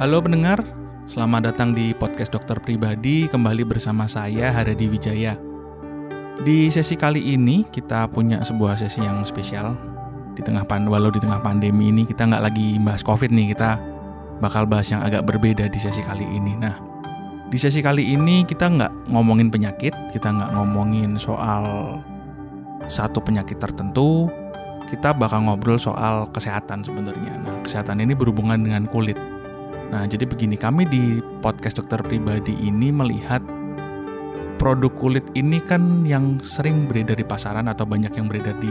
Halo pendengar, selamat datang di podcast dokter pribadi kembali bersama saya Haradi Wijaya. Di sesi kali ini kita punya sebuah sesi yang spesial. Di tengah walau di tengah pandemi ini kita nggak lagi bahas covid nih, kita bakal bahas yang agak berbeda di sesi kali ini. Nah, di sesi kali ini kita nggak ngomongin penyakit, kita nggak ngomongin soal satu penyakit tertentu, kita bakal ngobrol soal kesehatan sebenarnya. Nah, kesehatan ini berhubungan dengan kulit. Nah, jadi begini, kami di podcast dokter pribadi ini melihat produk kulit ini kan yang sering beredar di pasaran atau banyak yang beredar di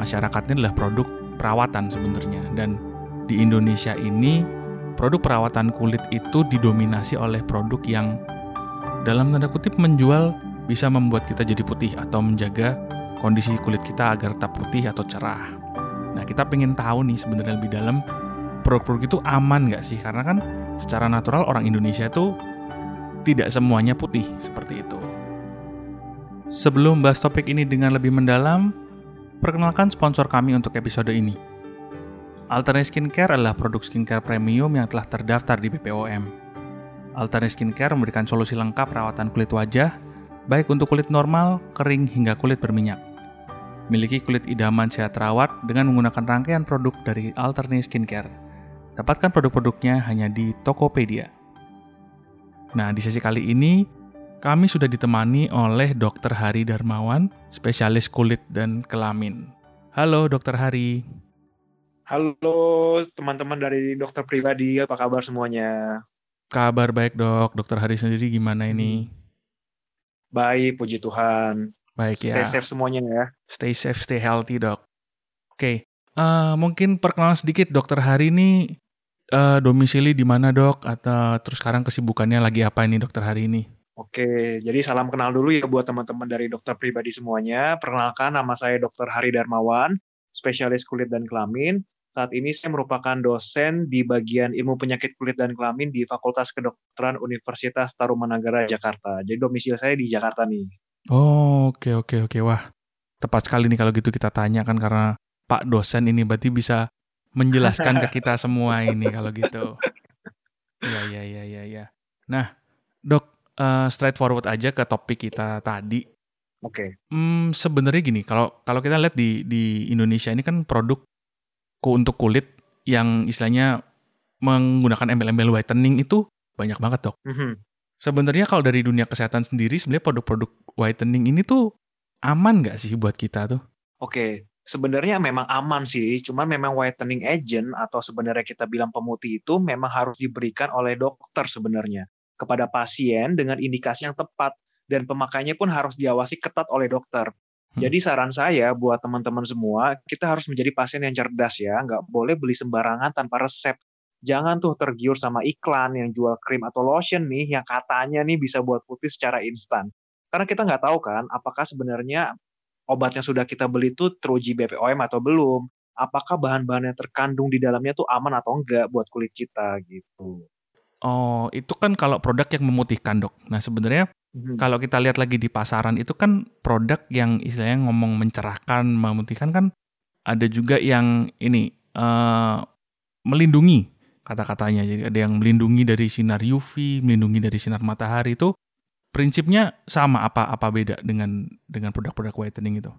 masyarakat ini adalah produk perawatan sebenarnya. Dan di Indonesia ini produk perawatan kulit itu didominasi oleh produk yang dalam tanda kutip menjual bisa membuat kita jadi putih atau menjaga kondisi kulit kita agar tetap putih atau cerah. Nah, kita pengen tahu nih sebenarnya lebih dalam produk-produk itu aman nggak sih? Karena kan secara natural orang Indonesia itu tidak semuanya putih seperti itu. Sebelum bahas topik ini dengan lebih mendalam, perkenalkan sponsor kami untuk episode ini. Alternate Skincare adalah produk skincare premium yang telah terdaftar di BPOM. Alternate Skincare memberikan solusi lengkap perawatan kulit wajah, baik untuk kulit normal, kering, hingga kulit berminyak. Miliki kulit idaman sehat terawat dengan menggunakan rangkaian produk dari Alternate Skincare. Dapatkan produk-produknya hanya di Tokopedia. Nah, di sesi kali ini kami sudah ditemani oleh Dr. Hari Darmawan, spesialis kulit dan kelamin. Halo, Dr. Hari. Halo, teman-teman dari dokter pribadi, apa kabar semuanya? Kabar baik, Dok. Dokter Hari sendiri gimana ini? Baik, puji Tuhan. Baik Stay ya. safe semuanya ya. Stay safe, stay healthy, Dok. Oke, uh, mungkin perkenalan sedikit Dokter Hari ini uh, domisili di mana dok? Atau terus sekarang kesibukannya lagi apa ini dokter hari ini? Oke, jadi salam kenal dulu ya buat teman-teman dari dokter pribadi semuanya. Perkenalkan nama saya Dr. Hari Darmawan, spesialis kulit dan kelamin. Saat ini saya merupakan dosen di bagian ilmu penyakit kulit dan kelamin di Fakultas Kedokteran Universitas Tarumanagara Jakarta. Jadi domisili saya di Jakarta nih. Oh, oke oke oke. Wah, tepat sekali nih kalau gitu kita tanya kan karena Pak dosen ini berarti bisa menjelaskan ke kita semua ini kalau gitu. Iya iya iya iya ya. Nah, Dok, uh, straightforward aja ke topik kita tadi. Oke. Okay. Hmm, sebenarnya gini, kalau kalau kita lihat di di Indonesia ini kan produk untuk kulit yang istilahnya menggunakan embel-embel whitening itu banyak banget, Dok. Mm -hmm. Sebenarnya kalau dari dunia kesehatan sendiri sebenarnya produk-produk whitening ini tuh aman nggak sih buat kita tuh? Oke, sebenarnya memang aman sih, cuma memang whitening agent atau sebenarnya kita bilang pemutih itu memang harus diberikan oleh dokter sebenarnya kepada pasien dengan indikasi yang tepat dan pemakaiannya pun harus diawasi ketat oleh dokter. Hmm. Jadi saran saya buat teman-teman semua, kita harus menjadi pasien yang cerdas ya, nggak boleh beli sembarangan tanpa resep. Jangan tuh tergiur sama iklan yang jual krim atau lotion nih yang katanya nih bisa buat putih secara instan. Karena kita nggak tahu kan, apakah sebenarnya obat yang sudah kita beli itu teruji BPOM atau belum, apakah bahan-bahan yang terkandung di dalamnya tuh aman atau enggak buat kulit kita gitu. Oh, itu kan kalau produk yang memutihkan, Dok. Nah, sebenarnya hmm. kalau kita lihat lagi di pasaran itu kan produk yang istilahnya ngomong mencerahkan, memutihkan kan ada juga yang ini uh, melindungi kata-katanya. Jadi ada yang melindungi dari sinar UV, melindungi dari sinar matahari itu prinsipnya sama apa apa beda dengan dengan produk-produk whitening itu?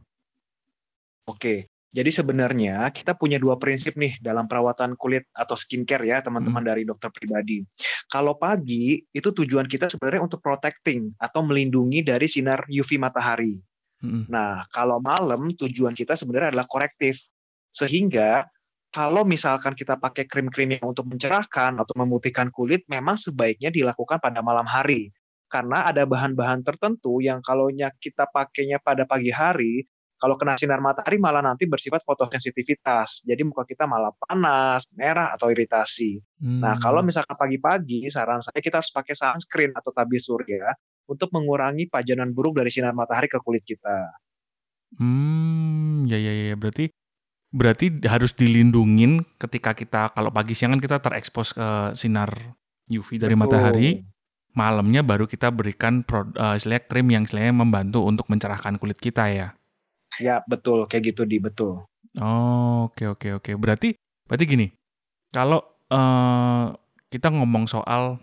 Oke, jadi sebenarnya kita punya dua prinsip nih dalam perawatan kulit atau skincare ya teman-teman hmm. dari dokter pribadi. Kalau pagi itu tujuan kita sebenarnya untuk protecting atau melindungi dari sinar UV matahari. Hmm. Nah, kalau malam tujuan kita sebenarnya adalah korektif. Sehingga kalau misalkan kita pakai krim-krim yang untuk mencerahkan atau memutihkan kulit, memang sebaiknya dilakukan pada malam hari karena ada bahan-bahan tertentu yang kalau kita pakainya pada pagi hari, kalau kena sinar matahari malah nanti bersifat fotosensitivitas. Jadi muka kita malah panas, merah atau iritasi. Hmm. Nah, kalau misalkan pagi-pagi, saran saya kita harus pakai sunscreen atau tabir surya untuk mengurangi pajanan buruk dari sinar matahari ke kulit kita. Hmm, ya ya ya berarti berarti harus dilindungin ketika kita kalau pagi siang kan kita terekspos ke sinar UV dari Betul. matahari malamnya baru kita berikan pro, uh, istilahnya krim yang istilahnya membantu untuk mencerahkan kulit kita ya. Ya betul kayak gitu di betul. Oh oke okay, oke okay, oke okay. berarti berarti gini kalau uh, kita ngomong soal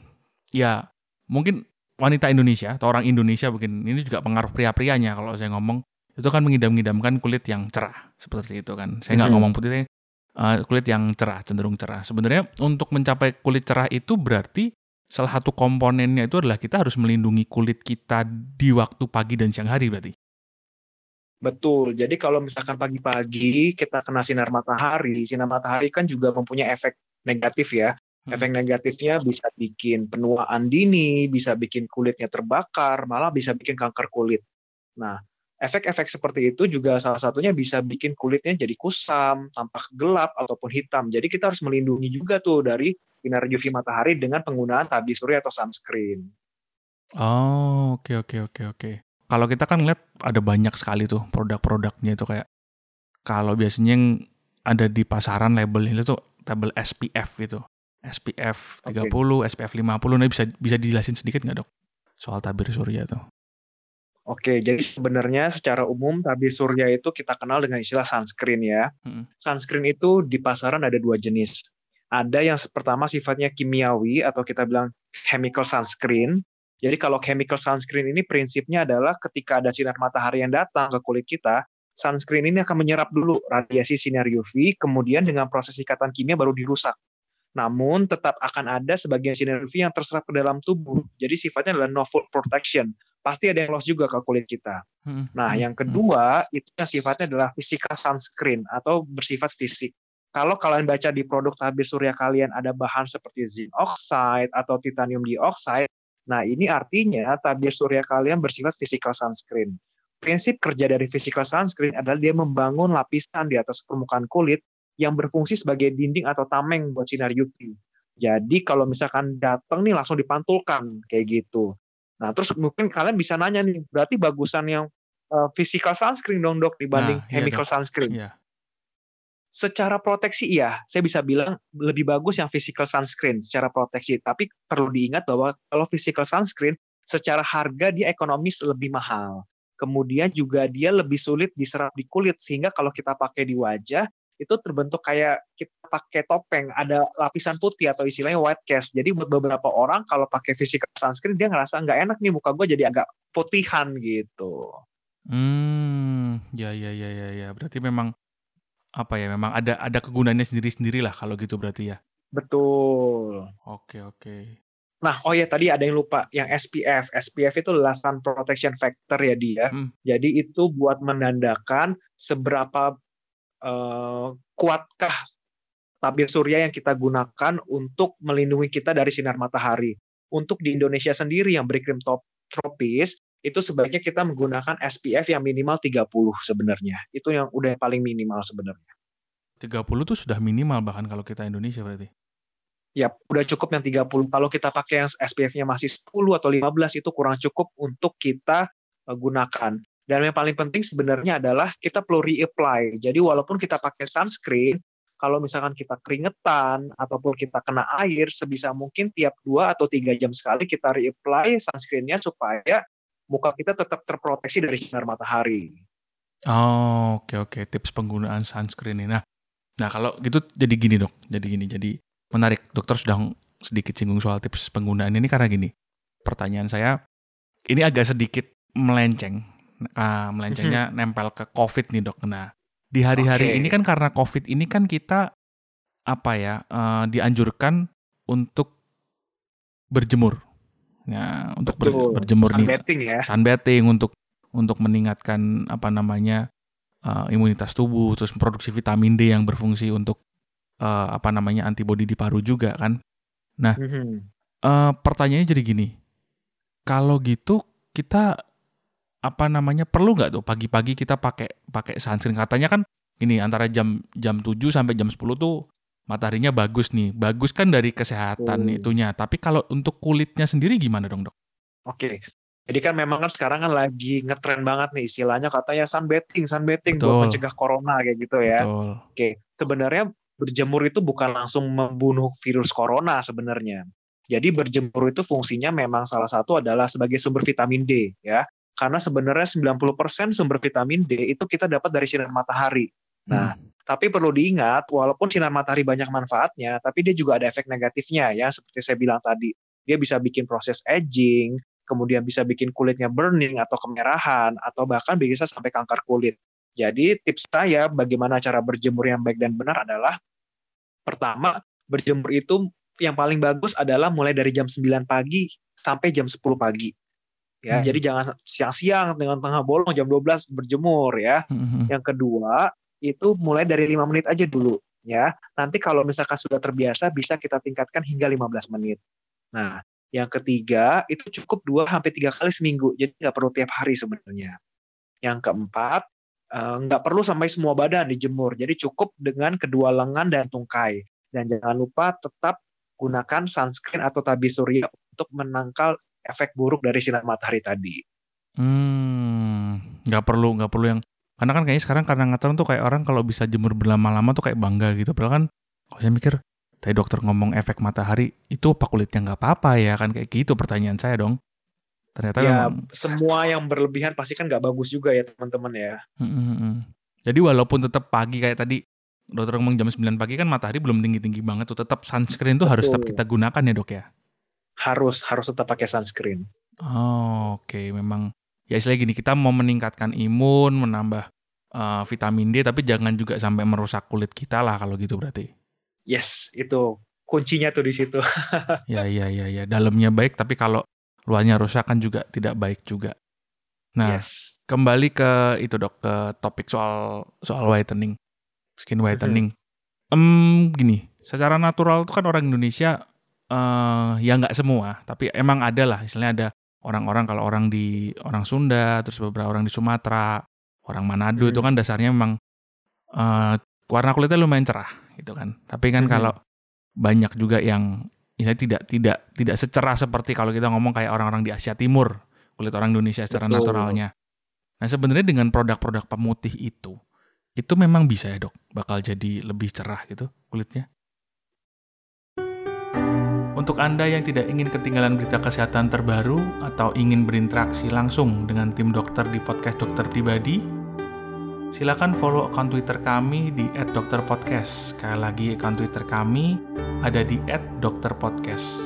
ya mungkin wanita Indonesia atau orang Indonesia mungkin ini juga pengaruh pria-prianya kalau saya ngomong itu kan mengidam-idamkan kulit yang cerah seperti itu kan. Saya nggak hmm. ngomong putih uh, kulit yang cerah cenderung cerah. Sebenarnya untuk mencapai kulit cerah itu berarti salah satu komponennya itu adalah kita harus melindungi kulit kita di waktu pagi dan siang hari berarti. Betul. Jadi kalau misalkan pagi-pagi kita kena sinar matahari, sinar matahari kan juga mempunyai efek negatif ya. Hmm. Efek negatifnya bisa bikin penuaan dini, bisa bikin kulitnya terbakar, malah bisa bikin kanker kulit. Nah, efek-efek seperti itu juga salah satunya bisa bikin kulitnya jadi kusam, tampak gelap ataupun hitam. Jadi kita harus melindungi juga tuh dari sinar UV matahari dengan penggunaan tabir surya atau sunscreen. Oh, oke okay, oke okay, oke okay, oke kalau kita kan ngeliat ada banyak sekali tuh produk-produknya itu kayak kalau biasanya yang ada di pasaran labelnya itu label SPF itu. SPF 30, okay. SPF 50. Nah, bisa bisa dijelasin sedikit nggak, Dok? Soal tabir surya tuh. Oke, jadi sebenarnya secara umum tabir surya itu kita kenal dengan istilah sunscreen ya. Hmm. Sunscreen itu di pasaran ada dua jenis. Ada yang pertama sifatnya kimiawi atau kita bilang chemical sunscreen. Jadi kalau chemical sunscreen ini prinsipnya adalah ketika ada sinar matahari yang datang ke kulit kita, sunscreen ini akan menyerap dulu radiasi sinar UV, kemudian dengan proses ikatan kimia baru dirusak. Namun tetap akan ada sebagian sinar UV yang terserap ke dalam tubuh. Jadi sifatnya adalah no full protection. Pasti ada yang loss juga ke kulit kita. Hmm, nah, hmm, yang hmm. kedua itu yang sifatnya adalah physical sunscreen atau bersifat fisik. Kalau kalian baca di produk tabir surya kalian ada bahan seperti zinc oxide atau titanium dioxide, Nah, ini artinya tabir surya kalian bersifat physical sunscreen. Prinsip kerja dari physical sunscreen adalah dia membangun lapisan di atas permukaan kulit yang berfungsi sebagai dinding atau tameng buat sinar UV. Jadi kalau misalkan datang nih langsung dipantulkan kayak gitu. Nah, terus mungkin kalian bisa nanya nih, berarti bagusan yang uh, physical sunscreen dong dok dibanding nah, iya chemical iya sunscreen. Iya secara proteksi iya, saya bisa bilang lebih bagus yang physical sunscreen secara proteksi. Tapi perlu diingat bahwa kalau physical sunscreen secara harga dia ekonomis lebih mahal. Kemudian juga dia lebih sulit diserap di kulit sehingga kalau kita pakai di wajah itu terbentuk kayak kita pakai topeng, ada lapisan putih atau istilahnya white cast. Jadi buat beberapa orang kalau pakai physical sunscreen dia ngerasa nggak enak nih muka gue jadi agak putihan gitu. Hmm, ya ya ya ya ya. Berarti memang apa ya memang ada ada kegunaannya sendiri-sendiri lah kalau gitu berarti ya. Betul. Oke oke. Nah, oh ya tadi ada yang lupa, yang SPF. SPF itu adalah sun protection factor ya dia. Hmm. Jadi itu buat menandakan seberapa uh, kuatkah tabir surya yang kita gunakan untuk melindungi kita dari sinar matahari. Untuk di Indonesia sendiri yang beriklim top tropis, itu sebaiknya kita menggunakan SPF yang minimal 30 sebenarnya. Itu yang udah paling minimal sebenarnya. 30 tuh sudah minimal bahkan kalau kita Indonesia berarti. Ya, udah cukup yang 30. Kalau kita pakai yang SPF-nya masih 10 atau 15 itu kurang cukup untuk kita uh, gunakan. Dan yang paling penting sebenarnya adalah kita perlu reapply. Jadi walaupun kita pakai sunscreen, kalau misalkan kita keringetan ataupun kita kena air, sebisa mungkin tiap 2 atau 3 jam sekali kita reapply sunscreen-nya supaya muka kita tetap terproteksi dari sinar matahari. Oh, oke okay, oke. Okay. Tips penggunaan sunscreen ini. Nah, nah kalau gitu jadi gini dok. Jadi gini. Jadi menarik. Dokter sudah sedikit singgung soal tips penggunaan ini karena gini. Pertanyaan saya ini agak sedikit melenceng. Uh, melencengnya hmm. nempel ke COVID nih dok. Nah, di hari-hari okay. ini kan karena COVID ini kan kita apa ya uh, dianjurkan untuk berjemur Ya, untuk ber, berjemur sunbathing ya. Sunbathing untuk untuk meningkatkan apa namanya uh, imunitas tubuh, terus produksi vitamin D yang berfungsi untuk uh, apa namanya antibodi di paru juga kan. Nah, mm-hmm. uh, pertanyaannya jadi gini, kalau gitu kita apa namanya perlu nggak tuh pagi-pagi kita pakai pakai sunscreen katanya kan ini antara jam jam 7 sampai jam 10 tuh mataharinya bagus nih. Bagus kan dari kesehatan oh. itunya. Tapi kalau untuk kulitnya sendiri gimana dong dok? Oke. Jadi kan memang kan sekarang kan lagi ngetren banget nih istilahnya katanya sunbathing, sunbathing Betul. buat mencegah corona kayak gitu ya. Betul. Oke, sebenarnya berjemur itu bukan langsung membunuh virus corona sebenarnya. Jadi berjemur itu fungsinya memang salah satu adalah sebagai sumber vitamin D ya. Karena sebenarnya 90% sumber vitamin D itu kita dapat dari sinar matahari. Nah, hmm. tapi perlu diingat, walaupun sinar matahari banyak manfaatnya, tapi dia juga ada efek negatifnya ya, seperti saya bilang tadi. Dia bisa bikin proses aging, kemudian bisa bikin kulitnya burning atau kemerahan, atau bahkan bisa sampai kanker kulit. Jadi tips saya bagaimana cara berjemur yang baik dan benar adalah pertama, berjemur itu yang paling bagus adalah mulai dari jam 9 pagi sampai jam 10 pagi. Ya, hmm. jadi jangan siang-siang dengan tengah bolong jam 12 berjemur ya. Hmm. Yang kedua, itu mulai dari 5 menit aja dulu ya. Nanti kalau misalkan sudah terbiasa bisa kita tingkatkan hingga 15 menit. Nah, yang ketiga itu cukup 2 sampai 3 kali seminggu. Jadi nggak perlu tiap hari sebenarnya. Yang keempat, eh, nggak perlu sampai semua badan dijemur. Jadi cukup dengan kedua lengan dan tungkai. Dan jangan lupa tetap gunakan sunscreen atau tabir surya untuk menangkal efek buruk dari sinar matahari tadi. Hmm, nggak perlu nggak perlu yang karena kan kayaknya sekarang karena ngetren tuh kayak orang kalau bisa jemur berlama-lama tuh kayak bangga gitu. Padahal kan kalau saya mikir tadi dokter ngomong efek matahari itu apa kulitnya nggak apa-apa ya kan kayak gitu pertanyaan saya dong. Ternyata ya memang... semua yang berlebihan pasti kan nggak bagus juga ya teman-teman ya. Hmm, hmm, hmm. Jadi walaupun tetap pagi kayak tadi dokter ngomong jam 9 pagi kan matahari belum tinggi-tinggi banget tuh tetap sunscreen tuh Betul. harus tetap kita gunakan ya dok ya harus harus tetap pakai sunscreen. Oh, oke, okay. memang ya istilah gini kita mau meningkatkan imun, menambah uh, vitamin D tapi jangan juga sampai merusak kulit kita lah kalau gitu berarti. Yes, itu kuncinya tuh di situ. ya, ya, ya, ya. Dalamnya baik tapi kalau luarnya rusak kan juga tidak baik juga. Nah, yes. kembali ke itu dok ke topik soal soal whitening, skin whitening. Hmm. Um, gini, secara natural tuh kan orang Indonesia uh, ya nggak semua, tapi emang ada lah, istilahnya ada orang-orang kalau orang di orang Sunda, terus beberapa orang di Sumatera, orang Manado hmm. itu kan dasarnya memang uh, warna kulitnya lumayan cerah gitu kan. Tapi kan hmm. kalau banyak juga yang misalnya tidak tidak tidak secerah seperti kalau kita ngomong kayak orang-orang di Asia Timur, kulit orang Indonesia secara Betul. naturalnya. Nah, sebenarnya dengan produk-produk pemutih itu, itu memang bisa ya, Dok, bakal jadi lebih cerah gitu kulitnya. Untuk Anda yang tidak ingin ketinggalan berita kesehatan terbaru atau ingin berinteraksi langsung dengan tim dokter di podcast dokter pribadi, silakan follow akun Twitter kami di @dokterpodcast. Sekali lagi akun Twitter kami ada di @dokterpodcast.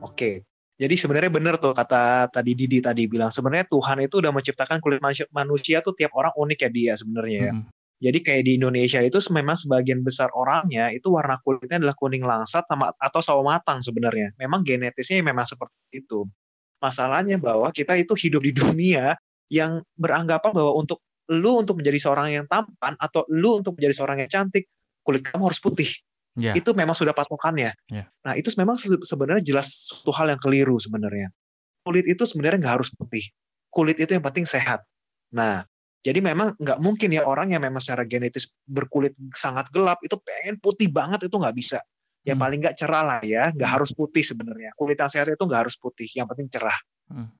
Oke, jadi sebenarnya benar tuh kata tadi Didi tadi bilang sebenarnya Tuhan itu udah menciptakan kulit manusia, manusia tuh tiap orang unik ya dia sebenarnya ya. Hmm. Jadi kayak di Indonesia itu memang sebagian besar orangnya itu warna kulitnya adalah kuning langsat sama atau sawo matang sebenarnya. Memang genetisnya memang seperti itu. Masalahnya bahwa kita itu hidup di dunia yang beranggapan bahwa untuk lu untuk menjadi seorang yang tampan atau lu untuk menjadi seorang yang cantik, kulit kamu harus putih. Yeah. Itu memang sudah patokannya. Yeah. Nah, itu memang sebenarnya jelas suatu hal yang keliru sebenarnya. Kulit itu sebenarnya nggak harus putih. Kulit itu yang penting sehat. Nah, jadi memang nggak mungkin ya orang yang memang secara genetis berkulit sangat gelap itu pengen putih banget itu nggak bisa. Ya hmm. paling nggak cerah lah ya, nggak hmm. harus putih sebenarnya. Kulit yang sehat itu nggak harus putih, yang penting cerah. Hmm.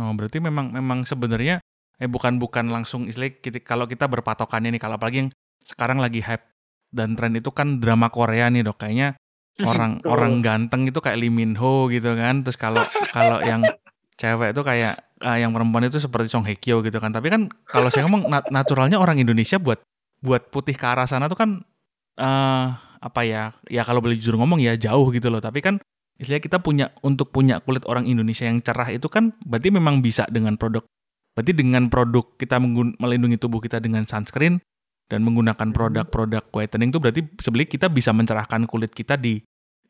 Oh berarti memang memang sebenarnya eh bukan bukan langsung istilah kita, kalau kita berpatokannya nih kalau apalagi yang sekarang lagi hype dan tren itu kan drama Korea nih dok kayaknya orang orang ganteng itu kayak Lee Min Ho gitu kan terus kalau kalau yang cewek itu kayak uh, yang perempuan itu seperti Song Hye Kyo gitu kan. Tapi kan kalau saya ngomong nat naturalnya orang Indonesia buat buat putih ke arah sana tuh kan uh, apa ya? Ya kalau boleh jujur ngomong ya jauh gitu loh. Tapi kan istilahnya kita punya untuk punya kulit orang Indonesia yang cerah itu kan berarti memang bisa dengan produk. Berarti dengan produk kita melindungi tubuh kita dengan sunscreen dan menggunakan produk-produk whitening itu berarti sebenarnya kita bisa mencerahkan kulit kita di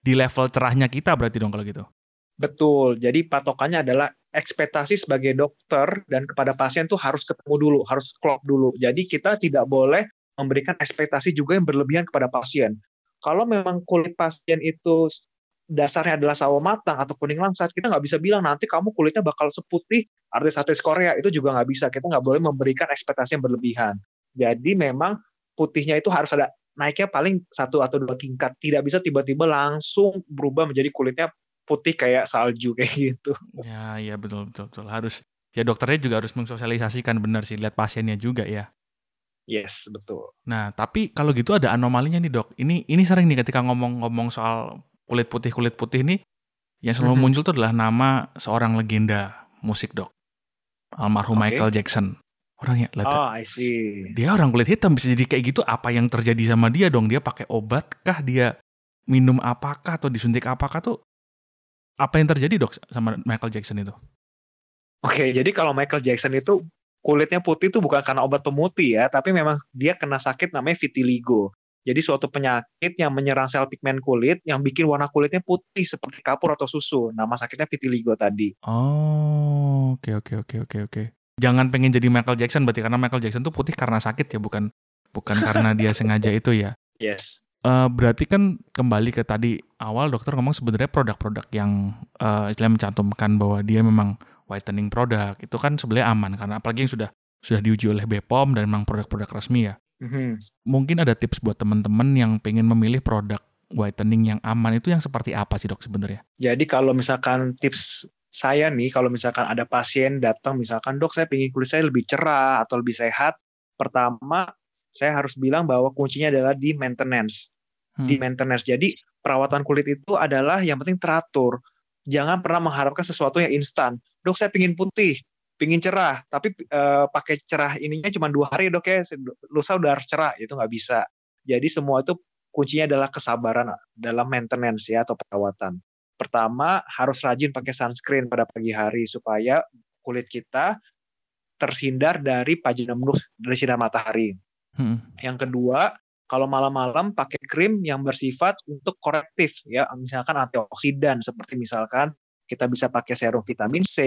di level cerahnya kita berarti dong kalau gitu. Betul. Jadi patokannya adalah ekspektasi sebagai dokter dan kepada pasien tuh harus ketemu dulu, harus klop dulu. Jadi kita tidak boleh memberikan ekspektasi juga yang berlebihan kepada pasien. Kalau memang kulit pasien itu dasarnya adalah sawo matang atau kuning langsat, kita nggak bisa bilang nanti kamu kulitnya bakal seputih artis-artis Korea. Itu juga nggak bisa. Kita nggak boleh memberikan ekspektasi yang berlebihan. Jadi memang putihnya itu harus ada naiknya paling satu atau dua tingkat. Tidak bisa tiba-tiba langsung berubah menjadi kulitnya putih kayak salju kayak gitu. Ya, iya betul betul betul. Harus ya dokternya juga harus mensosialisasikan benar sih lihat pasiennya juga ya. Yes, betul. Nah, tapi kalau gitu ada anomalinya nih, Dok. Ini ini sering nih ketika ngomong-ngomong soal kulit putih kulit putih nih yang selalu mm -hmm. muncul tuh adalah nama seorang legenda musik, Dok. Almarhum okay. Michael Jackson. orang ya lah Oh, I see. dia orang kulit hitam bisa jadi kayak gitu apa yang terjadi sama dia dong dia pakai obat kah dia minum apakah atau disuntik apakah tuh apa yang terjadi dok sama Michael Jackson itu Oke, jadi kalau Michael Jackson itu kulitnya putih itu bukan karena obat pemutih ya, tapi memang dia kena sakit namanya vitiligo. Jadi suatu penyakit yang menyerang sel pigmen kulit yang bikin warna kulitnya putih seperti kapur atau susu. Nama sakitnya vitiligo tadi. oh oke oke oke oke oke jangan pengen jadi Michael Jackson berarti karena Michael Jackson tuh putih karena sakit ya bukan bukan karena dia sengaja itu ya Yes. Eh, berarti kan kembali ke tadi awal dokter ngomong sebenarnya produk-produk yang eh istilahnya mencantumkan bahwa dia memang whitening produk itu kan sebenarnya aman karena apalagi yang sudah sudah diuji oleh BPOM dan memang produk-produk resmi ya. Mhm. Mungkin ada tips buat teman-teman yang pengen memilih produk whitening yang aman itu yang seperti apa sih dok sebenarnya? Jadi kalau misalkan tips saya nih, kalau misalkan ada pasien datang misalkan dok saya pengen kulit saya lebih cerah atau lebih sehat, pertama saya harus bilang bahwa kuncinya adalah di maintenance. Hmm. Di maintenance. Jadi perawatan kulit itu adalah yang penting teratur. Jangan pernah mengharapkan sesuatu yang instan. Dok saya pingin putih, pingin cerah, tapi eh, pakai cerah ininya cuma dua hari dok ya, lusa udah harus cerah, itu nggak bisa. Jadi semua itu kuncinya adalah kesabaran dalam maintenance ya atau perawatan. Pertama harus rajin pakai sunscreen pada pagi hari supaya kulit kita terhindar dari pajanan dari sinar matahari. Hmm. Yang kedua, kalau malam-malam pakai krim yang bersifat untuk korektif ya, misalkan antioksidan seperti misalkan kita bisa pakai serum vitamin C,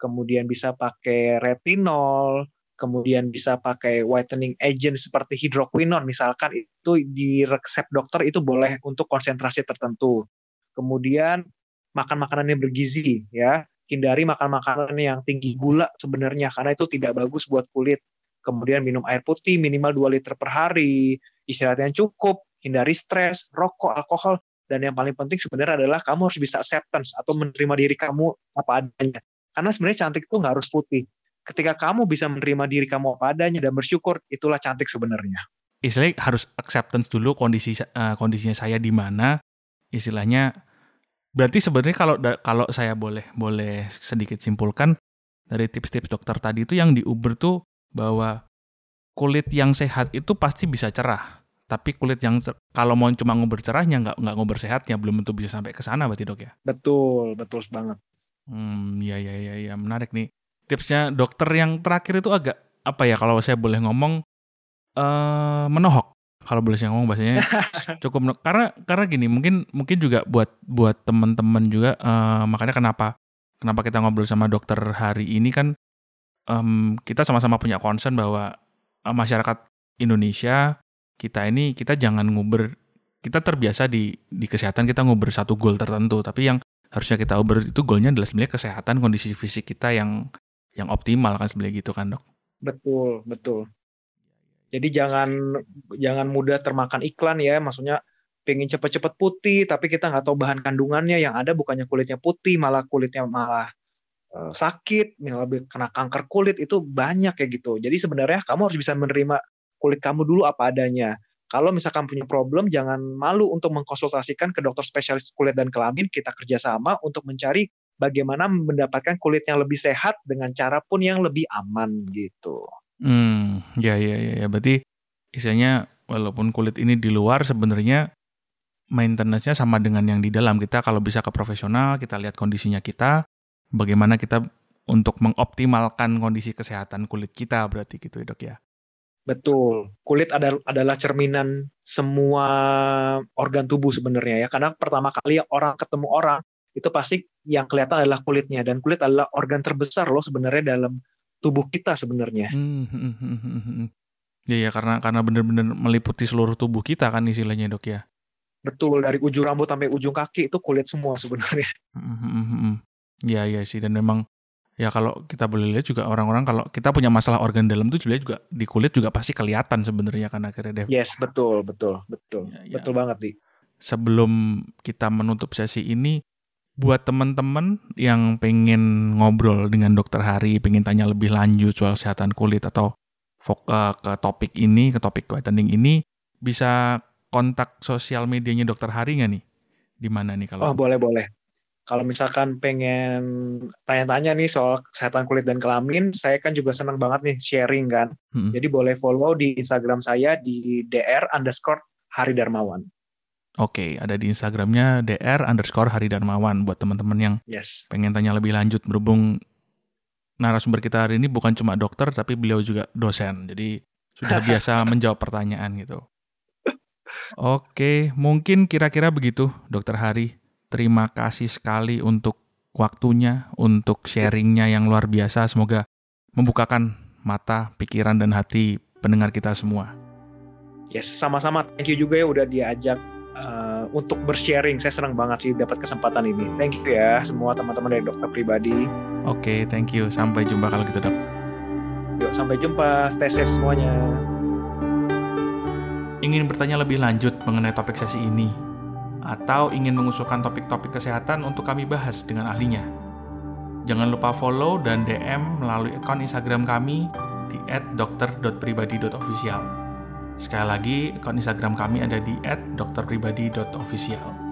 kemudian bisa pakai retinol, kemudian bisa pakai whitening agent seperti hidroquinone misalkan itu di resep dokter itu boleh untuk konsentrasi tertentu. Kemudian makan makanan yang bergizi ya, hindari makan makanan yang tinggi gula sebenarnya karena itu tidak bagus buat kulit. Kemudian minum air putih minimal 2 liter per hari, istirahat yang cukup, hindari stres, rokok, alkohol, dan yang paling penting sebenarnya adalah kamu harus bisa acceptance atau menerima diri kamu apa adanya. Karena sebenarnya cantik itu nggak harus putih. Ketika kamu bisa menerima diri kamu apa adanya dan bersyukur, itulah cantik sebenarnya. Istilahnya harus acceptance dulu kondisi eh, kondisinya saya di mana. Istilahnya berarti sebenarnya kalau kalau saya boleh boleh sedikit simpulkan dari tips-tips dokter tadi itu yang di Uber tuh bahwa kulit yang sehat itu pasti bisa cerah. Tapi kulit yang kalau mau cuma nguber cerahnya nggak nggak nguber sehatnya belum tentu bisa sampai ke sana berarti dok ya. Betul, betul banget. Hmm, iya iya iya ya, menarik nih. Tipsnya dokter yang terakhir itu agak apa ya kalau saya boleh ngomong eh menohok. Kalau boleh saya ngomong bahasanya cukup meno- karena karena gini, mungkin mungkin juga buat buat teman-teman juga eh, makanya kenapa kenapa kita ngobrol sama dokter hari ini kan em, kita sama-sama punya concern bahwa eh, masyarakat Indonesia kita ini kita jangan nguber kita terbiasa di di kesehatan kita nguber satu goal tertentu, tapi yang harusnya kita uber itu goalnya adalah sebenarnya kesehatan kondisi fisik kita yang yang optimal kan sebenarnya gitu kan dok. Betul, betul. Jadi jangan jangan mudah termakan iklan ya, maksudnya pengen cepet-cepet putih, tapi kita nggak tahu bahan kandungannya. Yang ada bukannya kulitnya putih, malah kulitnya malah sakit, malah kena kanker kulit itu banyak kayak gitu. Jadi sebenarnya kamu harus bisa menerima kulit kamu dulu apa adanya. Kalau misalkan punya problem, jangan malu untuk mengkonsultasikan ke dokter spesialis kulit dan kelamin. Kita kerjasama untuk mencari bagaimana mendapatkan kulit yang lebih sehat dengan cara pun yang lebih aman gitu. Hmm, ya ya ya, ya. berarti istilahnya walaupun kulit ini di luar sebenarnya maintenance-nya sama dengan yang di dalam. Kita kalau bisa ke profesional, kita lihat kondisinya kita, bagaimana kita untuk mengoptimalkan kondisi kesehatan kulit kita berarti gitu ya dok ya. Betul. Kulit ada- adalah cerminan semua organ tubuh sebenarnya ya. Karena pertama kali orang ketemu orang itu pasti yang kelihatan adalah kulitnya dan kulit adalah organ terbesar loh sebenarnya dalam tubuh kita sebenarnya. Hmm, hmm, hmm, hmm, hmm, hmm. Ya ya karena karena benar-benar meliputi seluruh tubuh kita kan istilahnya dok ya. Betul dari ujung rambut sampai ujung kaki itu kulit semua sebenarnya. Hmm, hmm, hmm, hmm. Ya ya sih dan memang ya kalau kita boleh lihat juga orang-orang kalau kita punya masalah organ dalam itu sebenarnya juga di kulit juga pasti kelihatan sebenarnya kan akhirnya Dev. Yes, betul, betul, betul. Ya, ya. Betul banget, Di. Sebelum kita menutup sesi ini buat teman-teman yang pengen ngobrol dengan dokter Hari, pengen tanya lebih lanjut soal kesehatan kulit atau eh, ke topik ini, ke topik whitening ini bisa kontak sosial medianya dokter Hari nggak nih? Di mana nih kalau? Oh, boleh, boleh. Kalau misalkan pengen tanya-tanya nih soal kesehatan kulit dan kelamin, saya kan juga senang banget nih sharing kan. Hmm. Jadi boleh follow di Instagram saya di dr underscore Hari Darmawan. Oke, ada di Instagramnya dr underscore Hari Darmawan buat teman-teman yang yes. pengen tanya lebih lanjut berhubung narasumber kita hari ini bukan cuma dokter tapi beliau juga dosen. Jadi sudah biasa menjawab pertanyaan gitu. Oke, mungkin kira-kira begitu, Dokter Hari. Terima kasih sekali untuk waktunya, untuk sharingnya yang luar biasa. Semoga membukakan mata, pikiran, dan hati pendengar kita semua. Yes, sama-sama. Thank you juga ya udah diajak uh, untuk bersharing. Saya senang banget sih dapat kesempatan ini. Thank you ya semua teman-teman dari dokter pribadi. Oke, okay, thank you. Sampai jumpa kalau gitu dok. Yuk, sampai jumpa. Stay safe semuanya. Ingin bertanya lebih lanjut mengenai topik sesi ini? Atau ingin mengusulkan topik-topik kesehatan untuk kami bahas dengan ahlinya. Jangan lupa follow dan DM melalui akun Instagram kami di @dokter.pribadi.official. Sekali lagi, akun Instagram kami ada di @dokterpribadi.official.